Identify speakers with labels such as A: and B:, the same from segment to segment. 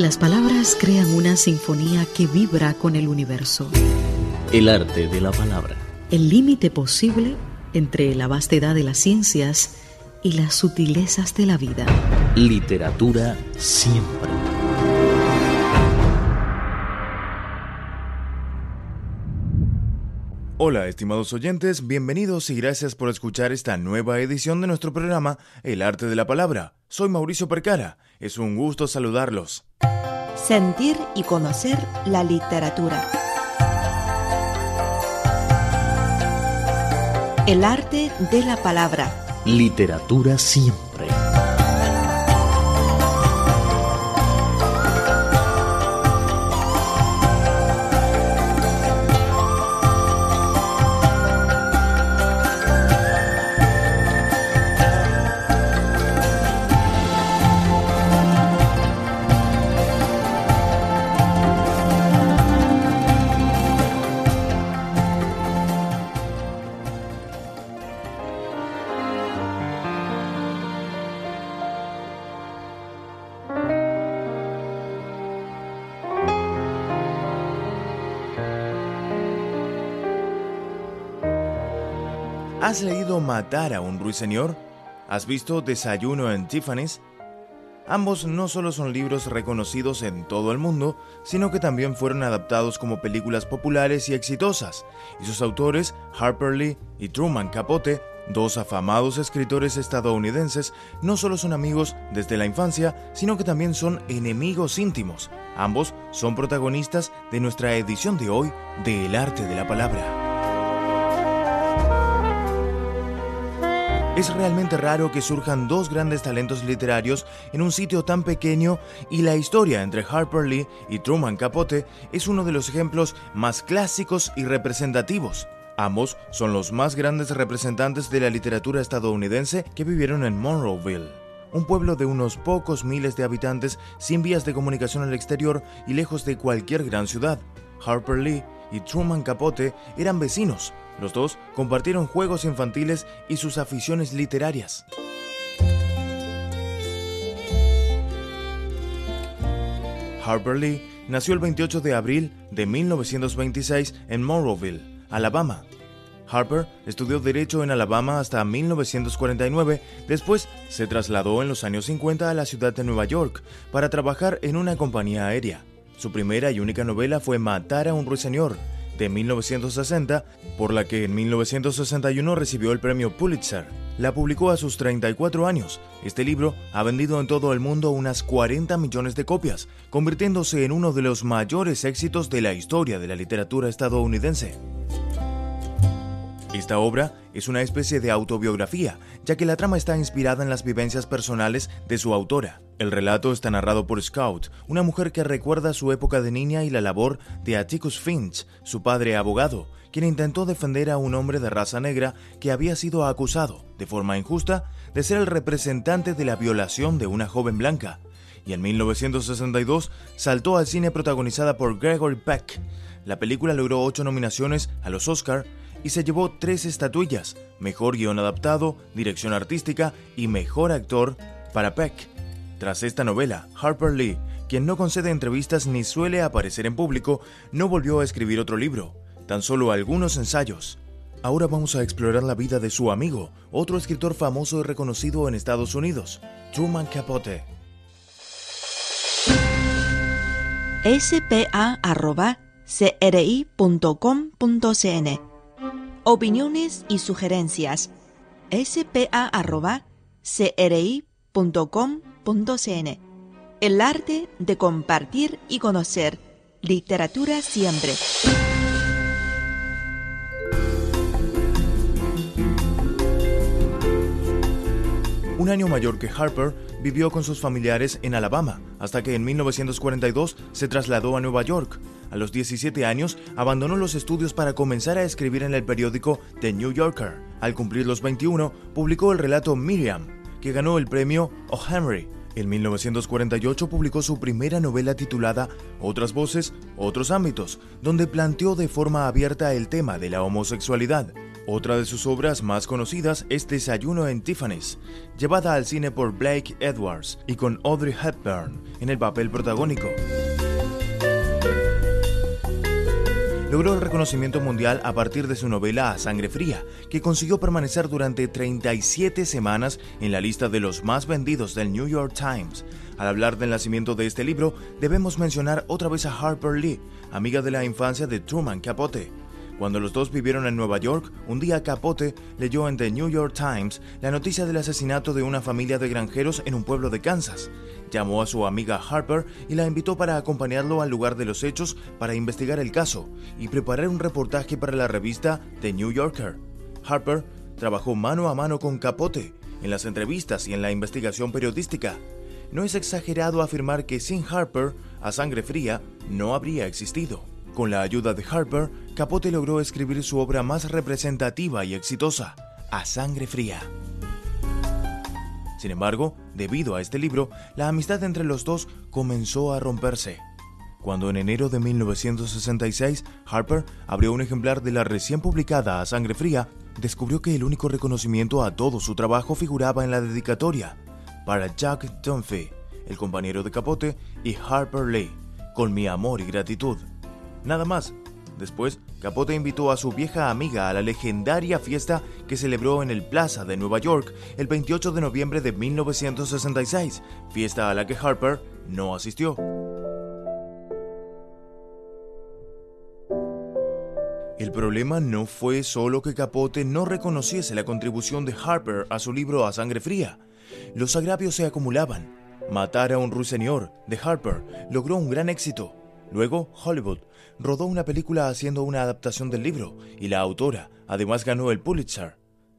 A: Las palabras crean una sinfonía que vibra con el universo.
B: El arte de la palabra.
A: El límite posible entre la vastedad de las ciencias y las sutilezas de la vida.
B: Literatura siempre.
C: Hola, estimados oyentes, bienvenidos y gracias por escuchar esta nueva edición de nuestro programa El arte de la palabra. Soy Mauricio Percara, es un gusto saludarlos.
D: Sentir y conocer la literatura. El arte de la palabra.
B: Literatura siempre.
C: ¿Has leído Matar a un ruiseñor? ¿Has visto Desayuno en Tiffany's? Ambos no solo son libros reconocidos en todo el mundo, sino que también fueron adaptados como películas populares y exitosas, y sus autores, Harper Lee y Truman Capote, dos afamados escritores estadounidenses, no solo son amigos desde la infancia, sino que también son enemigos íntimos. Ambos son protagonistas de nuestra edición de hoy de El arte de la palabra. Es realmente raro que surjan dos grandes talentos literarios en un sitio tan pequeño y la historia entre Harper Lee y Truman Capote es uno de los ejemplos más clásicos y representativos. Ambos son los más grandes representantes de la literatura estadounidense que vivieron en Monroeville, un pueblo de unos pocos miles de habitantes sin vías de comunicación al exterior y lejos de cualquier gran ciudad. Harper Lee y Truman Capote eran vecinos, los dos compartieron juegos infantiles y sus aficiones literarias. Harper Lee nació el 28 de abril de 1926 en Monroeville, Alabama. Harper estudió Derecho en Alabama hasta 1949, después se trasladó en los años 50 a la ciudad de Nueva York para trabajar en una compañía aérea. Su primera y única novela fue Matar a un ruiseñor, de 1960, por la que en 1961 recibió el premio Pulitzer. La publicó a sus 34 años. Este libro ha vendido en todo el mundo unas 40 millones de copias, convirtiéndose en uno de los mayores éxitos de la historia de la literatura estadounidense. Esta obra es una especie de autobiografía, ya que la trama está inspirada en las vivencias personales de su autora. El relato está narrado por Scout, una mujer que recuerda su época de niña y la labor de Atticus Finch, su padre abogado, quien intentó defender a un hombre de raza negra que había sido acusado, de forma injusta, de ser el representante de la violación de una joven blanca. Y en 1962 saltó al cine protagonizada por Gregory Peck. La película logró ocho nominaciones a los Oscar y se llevó tres estatuillas, Mejor Guión Adaptado, Dirección Artística y Mejor Actor para Peck. Tras esta novela, Harper Lee, quien no concede entrevistas ni suele aparecer en público, no volvió a escribir otro libro, tan solo algunos ensayos. Ahora vamos a explorar la vida de su amigo, otro escritor famoso y reconocido en Estados Unidos, Truman Capote.
D: spa.cri.com.cn Opiniones y sugerencias spa.cri.com.cn el arte de compartir y conocer. Literatura siempre.
C: Un año mayor que Harper, vivió con sus familiares en Alabama, hasta que en 1942 se trasladó a Nueva York. A los 17 años, abandonó los estudios para comenzar a escribir en el periódico The New Yorker. Al cumplir los 21, publicó el relato Miriam, que ganó el premio O. Henry En 1948 publicó su primera novela titulada Otras voces, otros ámbitos, donde planteó de forma abierta el tema de la homosexualidad. Otra de sus obras más conocidas es Desayuno en Tiffany's, llevada al cine por Blake Edwards y con Audrey Hepburn en el papel protagónico. Logró el reconocimiento mundial a partir de su novela A Sangre Fría, que consiguió permanecer durante 37 semanas en la lista de los más vendidos del New York Times. Al hablar del nacimiento de este libro, debemos mencionar otra vez a Harper Lee, amiga de la infancia de Truman Capote. Cuando los dos vivieron en Nueva York, un día Capote leyó en The New York Times la noticia del asesinato de una familia de granjeros en un pueblo de Kansas. Llamó a su amiga Harper y la invitó para acompañarlo al lugar de los hechos para investigar el caso y preparar un reportaje para la revista The New Yorker. Harper trabajó mano a mano con Capote en las entrevistas y en la investigación periodística. No es exagerado afirmar que sin Harper, a sangre fría no habría existido. Con la ayuda de Harper, Capote logró escribir su obra más representativa y exitosa, A Sangre Fría. Sin embargo, debido a este libro, la amistad entre los dos comenzó a romperse. Cuando en enero de 1966 Harper abrió un ejemplar de la recién publicada A Sangre Fría, descubrió que el único reconocimiento a todo su trabajo figuraba en la dedicatoria, para Jack Dunphy, el compañero de Capote, y Harper Lee, con mi amor y gratitud. Nada más. Después, Capote invitó a su vieja amiga a la legendaria fiesta que celebró en el Plaza de Nueva York el 28 de noviembre de 1966, fiesta a la que Harper no asistió. El problema no fue solo que Capote no reconociese la contribución de Harper a su libro A Sangre Fría. Los agravios se acumulaban. Matar a un ruiseñor de Harper logró un gran éxito. Luego, Hollywood rodó una película haciendo una adaptación del libro y la autora además ganó el Pulitzer.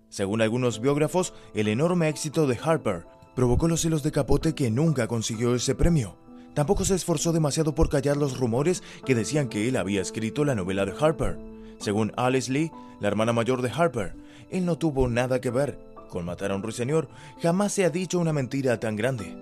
C: Según algunos biógrafos, el enorme éxito de Harper provocó los celos de Capote que nunca consiguió ese premio. Tampoco se esforzó demasiado por callar los rumores que decían que él había escrito la novela de Harper. Según Alice Lee, la hermana mayor de Harper, él no tuvo nada que ver con matar a un ruiseñor. Jamás se ha dicho una mentira tan grande.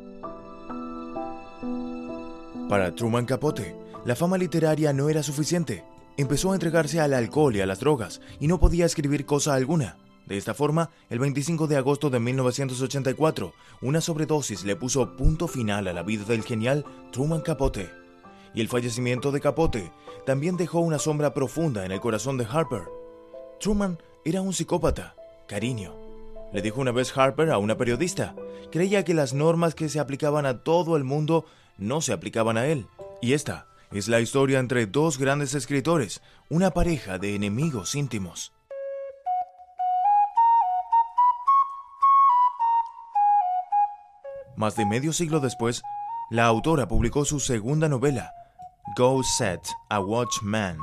C: Para Truman Capote, la fama literaria no era suficiente. Empezó a entregarse al alcohol y a las drogas y no podía escribir cosa alguna. De esta forma, el 25 de agosto de 1984, una sobredosis le puso punto final a la vida del genial Truman Capote. Y el fallecimiento de Capote también dejó una sombra profunda en el corazón de Harper. Truman era un psicópata, cariño. Le dijo una vez Harper a una periodista. Creía que las normas que se aplicaban a todo el mundo no se aplicaban a él. Y esta es la historia entre dos grandes escritores, una pareja de enemigos íntimos. Más de medio siglo después, la autora publicó su segunda novela, Go Set a Watchman,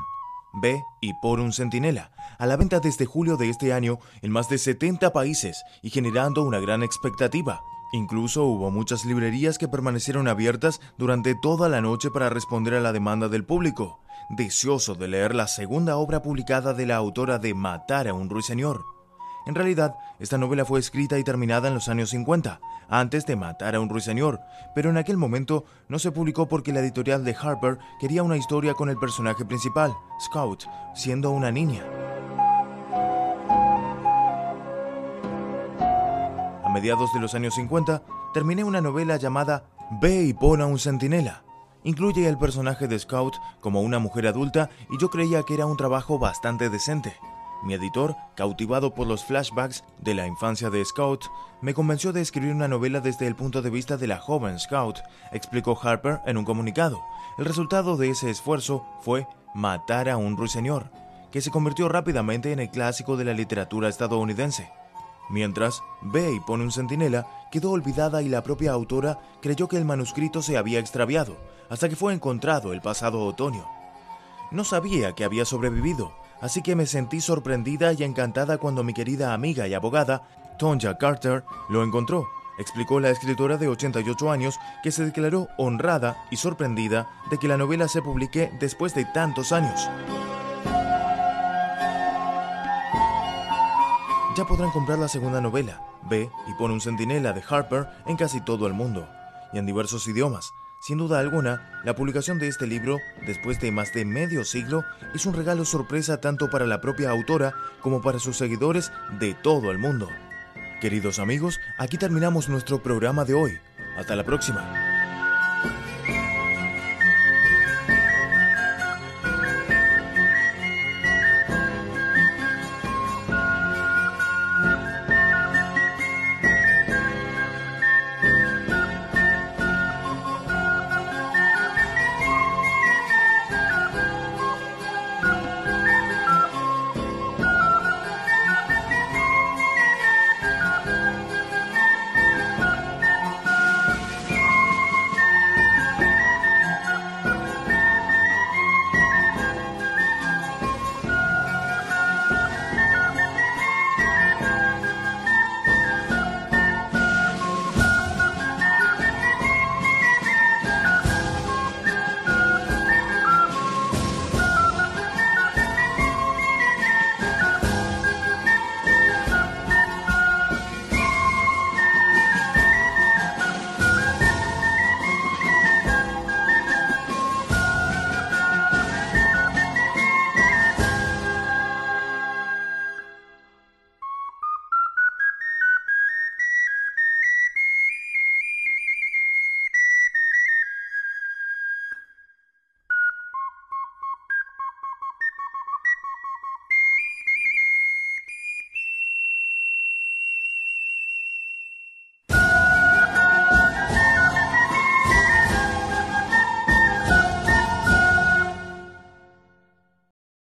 C: Ve y por un centinela, a la venta desde julio de este año en más de 70 países y generando una gran expectativa. Incluso hubo muchas librerías que permanecieron abiertas durante toda la noche para responder a la demanda del público, deseoso de leer la segunda obra publicada de la autora de Matar a un ruiseñor. En realidad, esta novela fue escrita y terminada en los años 50, antes de Matar a un ruiseñor, pero en aquel momento no se publicó porque la editorial de Harper quería una historia con el personaje principal, Scout, siendo una niña. Mediados de los años 50, terminé una novela llamada Ve y pon a un centinela. Incluye el personaje de Scout como una mujer adulta y yo creía que era un trabajo bastante decente. Mi editor, cautivado por los flashbacks de la infancia de Scout, me convenció de escribir una novela desde el punto de vista de la joven Scout, explicó Harper en un comunicado. El resultado de ese esfuerzo fue Matar a un ruiseñor, que se convirtió rápidamente en el clásico de la literatura estadounidense. Mientras, Ve y pone un centinela quedó olvidada y la propia autora creyó que el manuscrito se había extraviado, hasta que fue encontrado el pasado otoño. No sabía que había sobrevivido, así que me sentí sorprendida y encantada cuando mi querida amiga y abogada, Tonja Carter, lo encontró, explicó la escritora de 88 años que se declaró honrada y sorprendida de que la novela se publique después de tantos años. Ya podrán comprar la segunda novela, Ve y pone un centinela de Harper en casi todo el mundo. y en diversos idiomas. Sin duda alguna, la publicación de este libro, después de más de medio siglo, es un regalo sorpresa tanto para la propia autora como para sus seguidores de todo el mundo. Queridos amigos, aquí terminamos nuestro programa de hoy. Hasta la próxima.